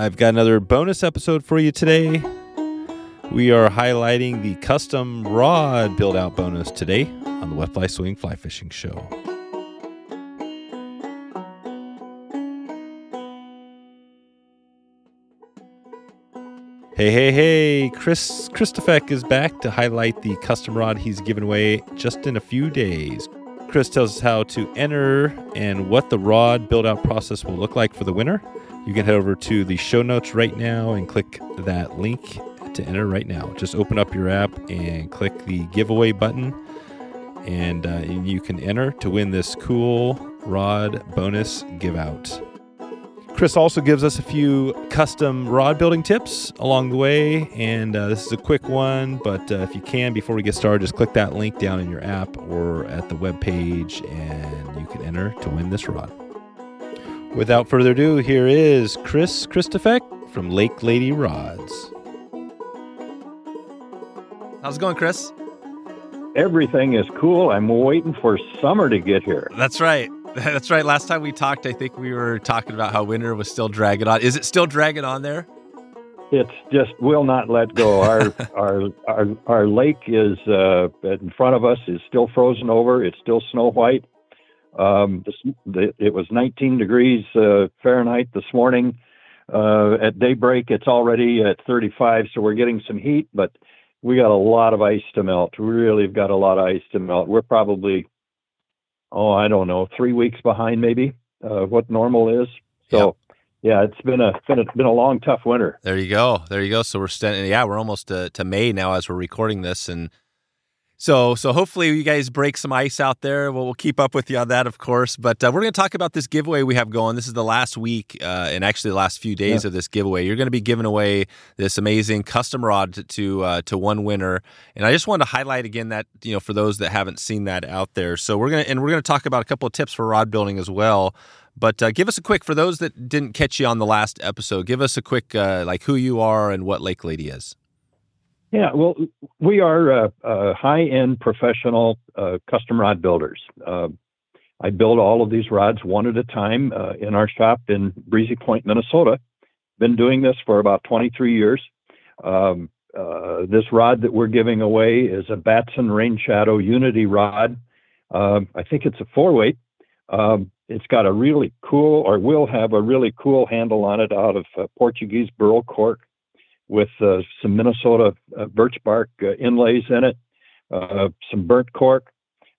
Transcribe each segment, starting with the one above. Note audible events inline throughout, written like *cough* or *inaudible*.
I've got another bonus episode for you today. We are highlighting the custom rod build out bonus today on the Wet Fly Swing Fly Fishing Show. Hey, hey, hey, Kris Kristofek is back to highlight the custom rod he's given away just in a few days. Kris tells us how to enter and what the rod build out process will look like for the winner. You can head over to the show notes right now and click that link to enter right now. Just open up your app and click the giveaway button, and, uh, you can enter to win this cool rod bonus give out. Kris also gives us a few custom rod building tips along the way, and uh, this is a quick one. But uh, if you can, before we get started, just click that link down in your app or at the web page, and you can enter to win this rod. Without further ado, here is Kris Kristofek from Lake Lady Rods. How's it going, Kris? Everything is cool. I'm waiting for summer to get here. That's right. *laughs* That's right. Last time we talked, I think we were talking about how winter was still dragging on. Is it still dragging on there? It's just will not let go. *laughs* Our our, our our lake is uh, in front of us is still frozen over. It's still snow white. Um, this, the, it was 19 degrees uh, Fahrenheit this morning. Uh, at daybreak, it's already at 35, so we're getting some heat, but we got a lot of ice to melt. We really have got a lot of ice to melt. We're probably oh, I don't know, three weeks behind maybe uh, what normal is. So. Yep. Yeah, it's been a been a been a long, tough winter. There you go, there you go. So we're standing. Yeah, we're almost to, to May now as we're recording this, and so, so hopefully you guys break some ice out there. We'll, we'll keep up with you on that, of course. But uh, we're going to talk about this giveaway we have going. This is the last week, uh, and actually the last few days yeah. of this giveaway. You're going to be giving away this amazing custom rod to to, uh, to one winner. And I just wanted to highlight again that you know for those that haven't seen that out there. So we're gonna and we're going to talk about a couple of tips for rod building as well. But uh, give us a quick for those that didn't catch you on the last episode. Give us a quick uh, like who you are and what Lake Lady is. Yeah, well, we are uh, uh, high-end professional uh, custom rod builders. Uh, I build all of these rods one at a time uh, in our shop in Breezy Point, Minnesota. Been doing this for about 23 years. Um, uh, this rod that we're giving away is a Batson Rain Shadow Unity rod. Um, I think it's a four-weight. Um, it's got a really cool, or will have a really cool handle on it out of Portuguese burl cork with uh, some Minnesota uh, birch bark uh, inlays in it, uh, some burnt cork.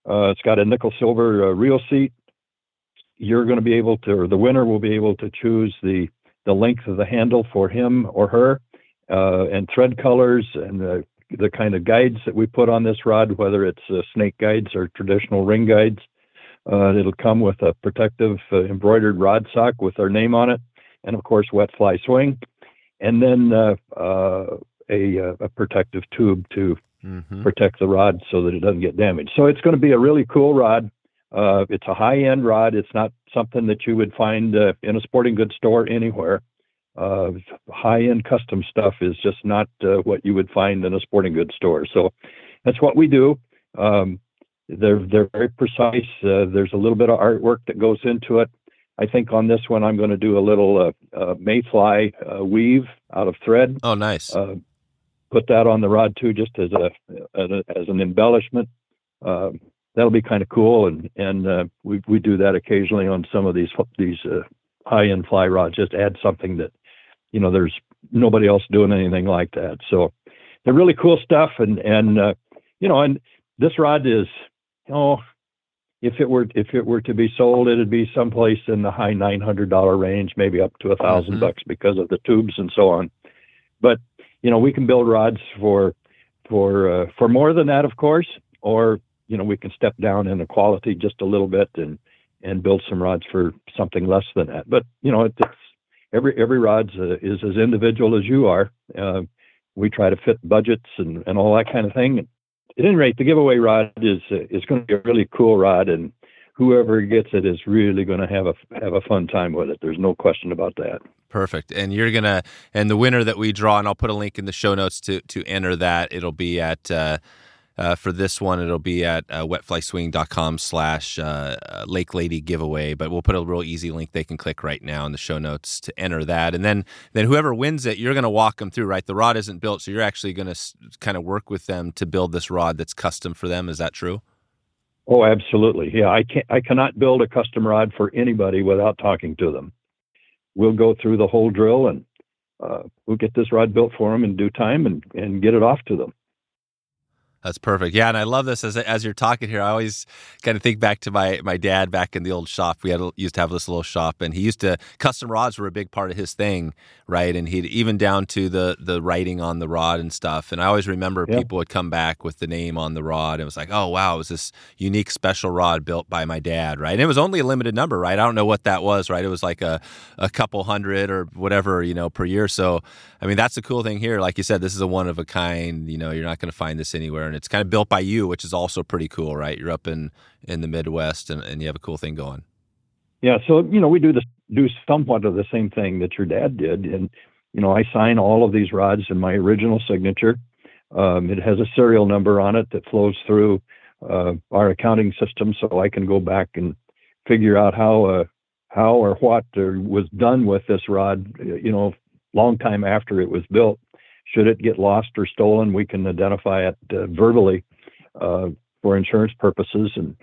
Uh, it's got a nickel silver reel seat. You're going to be able to, or the winner will be able to choose the the length of the handle for him or her, and thread colors and the the kind of guides that we put on this rod, whether it's snake guides or traditional ring guides. it'll come with a protective embroidered rod sock with our name on it, and of course, wet fly swing and then uh, uh, a, uh, a, protective tube to mm-hmm. protect the rod so that it doesn't get damaged. So it's going to be a really cool rod. Uh, it's a high-end rod. It's not something that you would find uh, in a sporting goods store anywhere. Uh, high-end custom stuff is just not what you would find in a sporting goods store. So that's what we do. Um, they're they're very precise. there's a little bit of artwork that goes into it. I think on this one I'm going to do a little uh, uh, mayfly uh, weave out of thread. Oh, nice. Uh, put that on the rod too, just as a, as, an embellishment. That'll be kind of cool, and and uh, we we do that occasionally on some of these these uh, high end fly rods. Just add something that you know there's nobody else doing anything like that. So they're really cool stuff, and and you know, and this rod is know if it were if it were to be sold, it'd be someplace in the high nine hundred dollar range, maybe up to a 1000 mm-hmm. bucks because of the tubes and so on. But you know, we can build rods for for uh, for more than that, of course, or you know, we can step down in the quality just a little bit and and build some rods for something less than that. But you know, it's every every rod uh, is as individual as you are. Uh, we try to fit budgets and, and all that kind of thing at any rate, the giveaway rod is is going to be a really cool rod, and whoever gets it is really going to have a have a fun time with it. There's no question about that. Perfect. And you're gonna and the winner that we draw, and I'll put a link in the show notes to to enter that. It'll be at. Uh, uh, for this one, it'll be at uh, wetflyswing.com slash uh, uh, Lake Lady giveaway. But we'll put a real easy link they can click right now in the show notes to enter that. And then, then whoever wins it, you're going to walk them through, right? The rod isn't built, so you're actually going to s- kind of work with them to build this rod that's custom for them. Is that true? Oh, absolutely. Yeah, I can't. I cannot build a custom rod for anybody without talking to them. We'll go through the whole drill and uh, we'll get this rod built for them in due time and, and get it off to them. That's perfect. Yeah, and I love this as as you're talking here. I always kind of think back to my my dad back in the old shop. We had used to have this little shop, and he used to custom rods were a big part of his thing, right? And he'd even down to the the writing on the rod and stuff. And I always remember yep. people would come back with the name on the rod. And it was like, oh wow, it was this unique special rod built by my dad, right? And it was only a limited number, right? I don't know what that was, right? It was like a a couple hundred or whatever, you know, per year. So I mean, that's the cool thing here. Like you said, this is a one of a kind. You know, you're not going to find this anywhere and it's kind of built by you, which is also pretty cool, right? You're up in in the Midwest, and, and you have a cool thing going. Yeah, so you know we do this do somewhat of the same thing that your dad did, and you know I sign all of these rods in my original signature. Um, it has a serial number on it that flows through uh, our accounting system, so I can go back and figure out how uh, how or what was done with this rod. You know, long time after it was built should it get lost or stolen, we can identify it uh, verbally uh, for insurance purposes and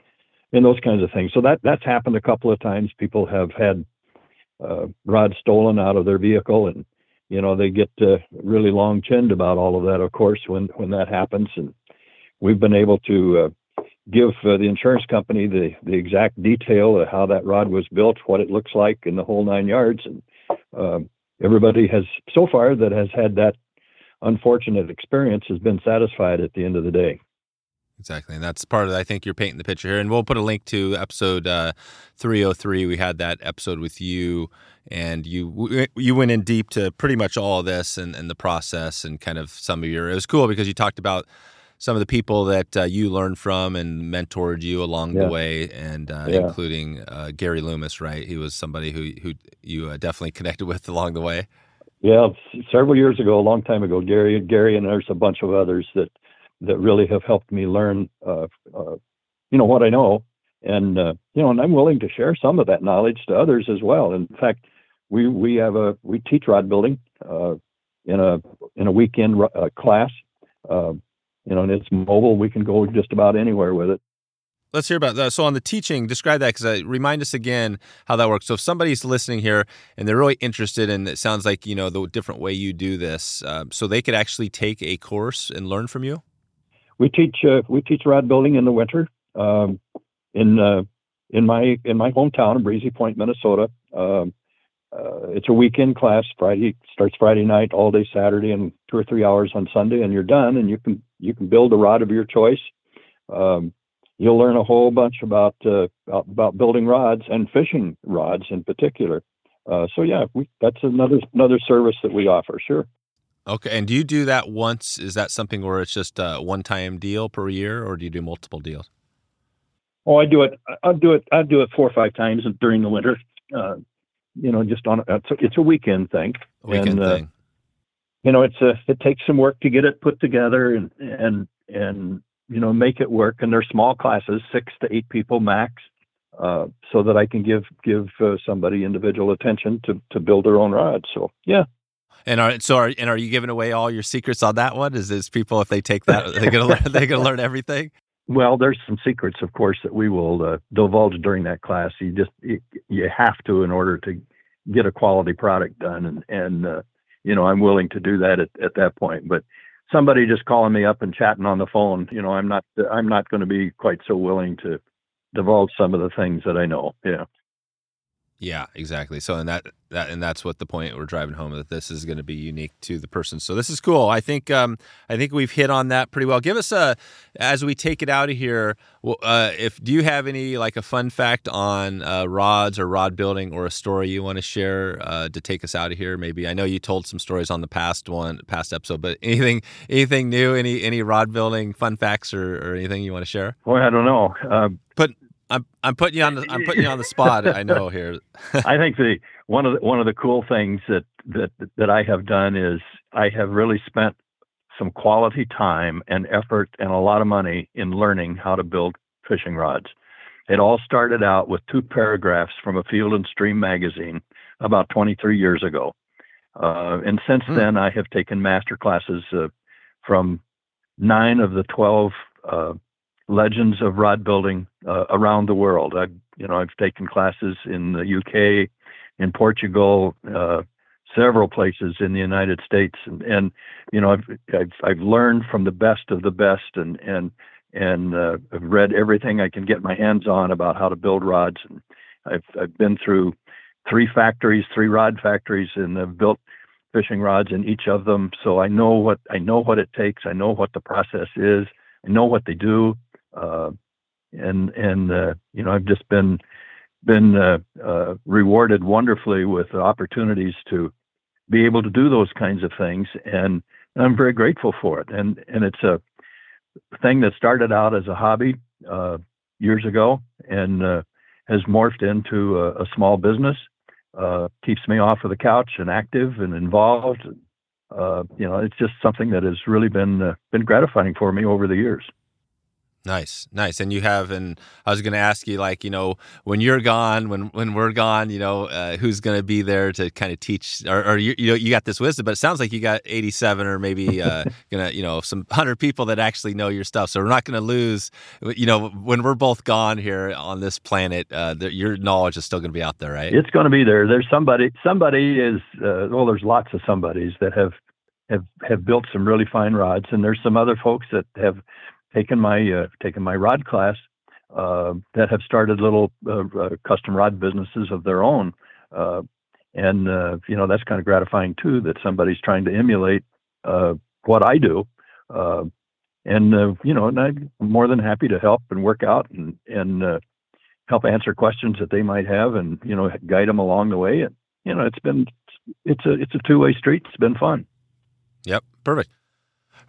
and those kinds of things. So that that's happened a couple of times. People have had uh, rods stolen out of their vehicle, and you know they get uh, really long chinned about all of that. Of course, when when that happens, and we've been able to uh, give uh, the insurance company the the exact detail of how that rod was built, what it looks like, and the whole nine yards. And um, everybody has so far that has had that unfortunate experience has been satisfied at the end of the day. Exactly. And that's part of, I think you're painting the picture here. And we'll put a link to episode uh, 303. We had that episode with you, and you you went in deep to pretty much all of this and, and the process and kind of some of your, it was cool because you talked about some of the people that uh, you learned from and mentored you along yeah. the way, and uh, yeah. including uh, Gary Loomis, right? He was somebody who, who you uh, definitely *laughs* connected with along the way. Yeah, several years ago, a long time ago, Gary, Gary, and there's a bunch of others that that really have helped me learn, uh, uh, you know, what I know, and uh, you know, and I'm willing to share some of that knowledge to others as well. In fact, we we have a we teach rod building uh, in a in a weekend uh, class, uh, you know, and it's mobile. We can go just about anywhere with it. Let's hear about that. So, on the teaching, describe that because uh, remind us again how that works. So, if somebody's listening here and they're really interested, and it sounds like you know the different way you do this, uh, so they could actually take a course and learn from you. We teach uh, we teach rod building in the winter um, in uh, in my in my hometown of Breezy Point, Minnesota. Um, uh, it's a weekend class. Friday starts Friday night, all day Saturday, and two or three hours on Sunday, and you're done. And you can you can build a rod of your choice. Um, you'll learn a whole bunch about uh, about building rods and fishing rods in particular. Uh, so yeah, we, that's another another service that we offer. Sure. Okay, and do you do that once? Is that something where it's just a one-time deal per year, or do you do multiple deals? Oh, I do it. I do it. I do it four or five times during the winter. Uh, you know, just on a, it's a weekend thing. Weekend and, uh, thing. You know, it's a it takes some work to get it put together and and and you know, make it work. And they're small classes, six to eight people max, uh, so that I can give give uh, somebody individual attention to to build their own rod. So yeah. And are so are and are you giving away all your secrets on that one? Is this people if they take that they're gonna learn they're gonna learn everything? *laughs* Well, there's some secrets, of course, that we will uh, divulge during that class. You just you, you, have to in order to get a quality product done, and and uh, you know I'm willing to do that at, at that point. But somebody just calling me up and chatting on the phone, you know, I'm not I'm not going to be quite so willing to divulge some of the things that I know. Yeah. Yeah, exactly. So, and that that and that's what the point we're driving home that this is going to be unique to the person. So this is cool. I think um, I think we've hit on that pretty well. Give us a as we take it out of here. Uh, if do you have any like a fun fact on uh, rods or rod building or a story you want to share uh, to take us out of here? Maybe I know you told some stories on the past one past episode, but *laughs* anything anything new? Any any rod building fun facts or, or anything you want to share? Well, I don't know. Uh, but I'm I'm putting you on the I'm putting you on the spot. I know here. *laughs* I think the one of the one of the cool things that that that I have done is I have really spent some quality time and effort and a lot of money in learning how to build fishing rods. It all started out with two paragraphs from a Field and Stream magazine about 23 years ago. Uh, and since hmm. then, I have taken master classes uh, from nine of the 12 uh, legends of rod building uh, around the world. I've, you know, I've taken classes in the UK, in Portugal, uh, several places in the United States, and, and you know, I've, I've, I've learned from the best of the best, and and and uh, I've read everything I can get my hands on about how to build rods. And I've I've been through three factories, three rod factories, and I've built fishing rods in each of them. So I know what I know what it takes. I know what the process is. I know what they do. Uh, and and uh, you know I've just been been uh, uh rewarded wonderfully with opportunities to be able to do those kinds of things, and I'm very grateful for it. And and it's a thing that started out as a hobby uh, years ago and uh, has morphed into a, a small business. Uh, keeps me off of the couch and active and involved. You know, it's just something that has really been been gratifying for me over the years. Nice, nice. And you have, and I was going to ask you, like, you know, when you're gone, when when we're gone, you know, uh, who's going to be there to kind of teach, or, or you, you know, you got this wisdom, but it sounds like you got 87 or maybe uh, *laughs* gonna, you know, some hundred people that actually know your stuff. So we're not going to lose, you know, when we're both gone here on this planet, uh, the, your knowledge is still going to be out there, right? It's going to be there. There's somebody. Somebody is. Uh, well, there's lots of somebodies that have have have built some really fine rods, and there's some other folks that have taken my uh, taken my rod class uh, that have started little uh, uh custom rod businesses of their own, uh, and uh, you know that's kind of gratifying too that somebody's trying to emulate what I do, and you know and I'm more than happy to help and work out and and help answer questions that they might have and you know guide them along the way and you know it's been it's a it's a two way street it's been fun. Yep, perfect.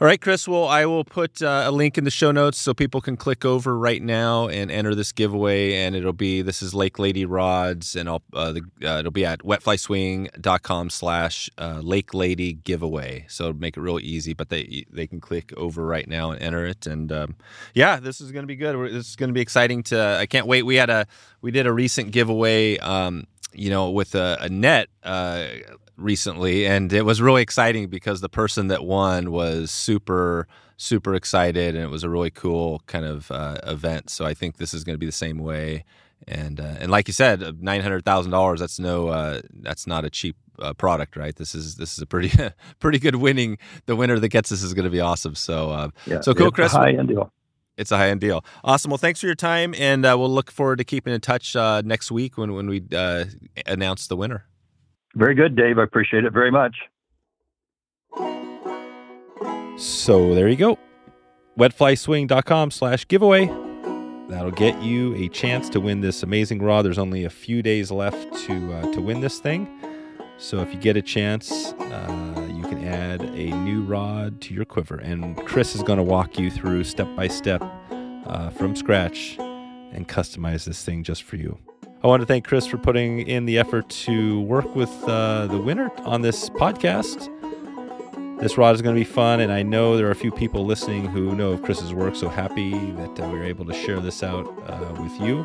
All right, Kris. Well, I will put uh, a link in the show notes so people can click over right now and enter this giveaway. And it'll be this is Lake Lady Rods, and I'll uh, the, uh, it'll be at wetflyswing.com slash uh, Lake Lady giveaway. So make it real easy, but they they can click over right now and enter it. And um, yeah, this is going to be good. This is going to be exciting. To I can't wait. We had a we did a recent giveaway. Um, you know, with a, a net uh, recently, and it was really exciting because the person that won was super super excited, and it was a really cool kind of uh, event. So I think this is going to be the same way. And uh, and like you said, uh, nine hundred thousand dollars. That's no uh, that's not a cheap uh, product, right? This is this is a pretty *laughs* pretty good winning. The winner that gets this is going to be awesome. So uh, yeah, so cool, Kris. high end deal it's a high end deal. Awesome. Well, thanks for your time, and uh, we'll look forward to keeping in touch uh, next week when when we uh, announce the winner. Very good, Dave. I appreciate it very much. So there you go. Wetflyswing.com slash giveaway. That'll get you a chance to win this amazing rod. There's only a few days left to uh, to win this thing. So if you get a chance, uh, you can add a new rod to your quiver. And Kris is going to walk you through step by step uh, from scratch and customize this thing just for you. I want to thank Kris for putting in the effort to work with uh, the winner on this podcast. This rod is going to be fun, and I know there are a few people listening who know of Kris's work, so happy that uh, we were able to share this out uh, with you.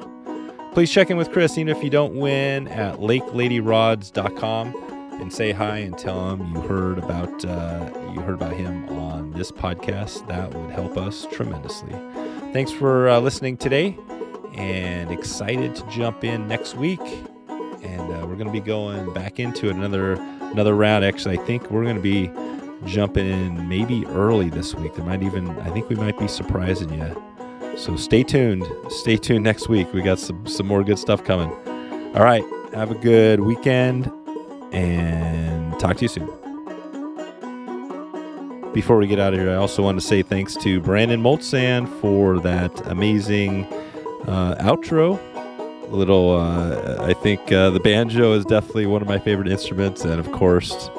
Please check in with Kris, even if you don't win, at lakeladyrods.com and say hi and tell him you heard about uh, you heard about him on this podcast. That would help us tremendously. Thanks for uh, listening today, and excited to jump in next week. And uh, we're going to be going back into another another round. Actually, I think we're going to be jumping in maybe early this week. There might even I think we might be surprising you. So stay tuned. Stay tuned next week. We got some some more good stuff coming. All right. Have a good weekend and talk to you soon. Before we get out of here, I also want to say thanks to Brandon Moltzan for that amazing uh, outro. A little, uh, I think uh, the banjo is definitely one of my favorite instruments, and of course,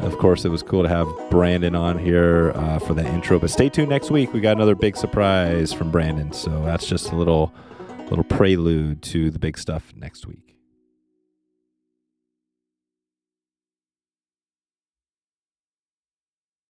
of course, it was cool to have Brandon on here uh, for that intro. But stay tuned next week. We got another big surprise from Brandon, so that's just a little, little prelude to the big stuff next week.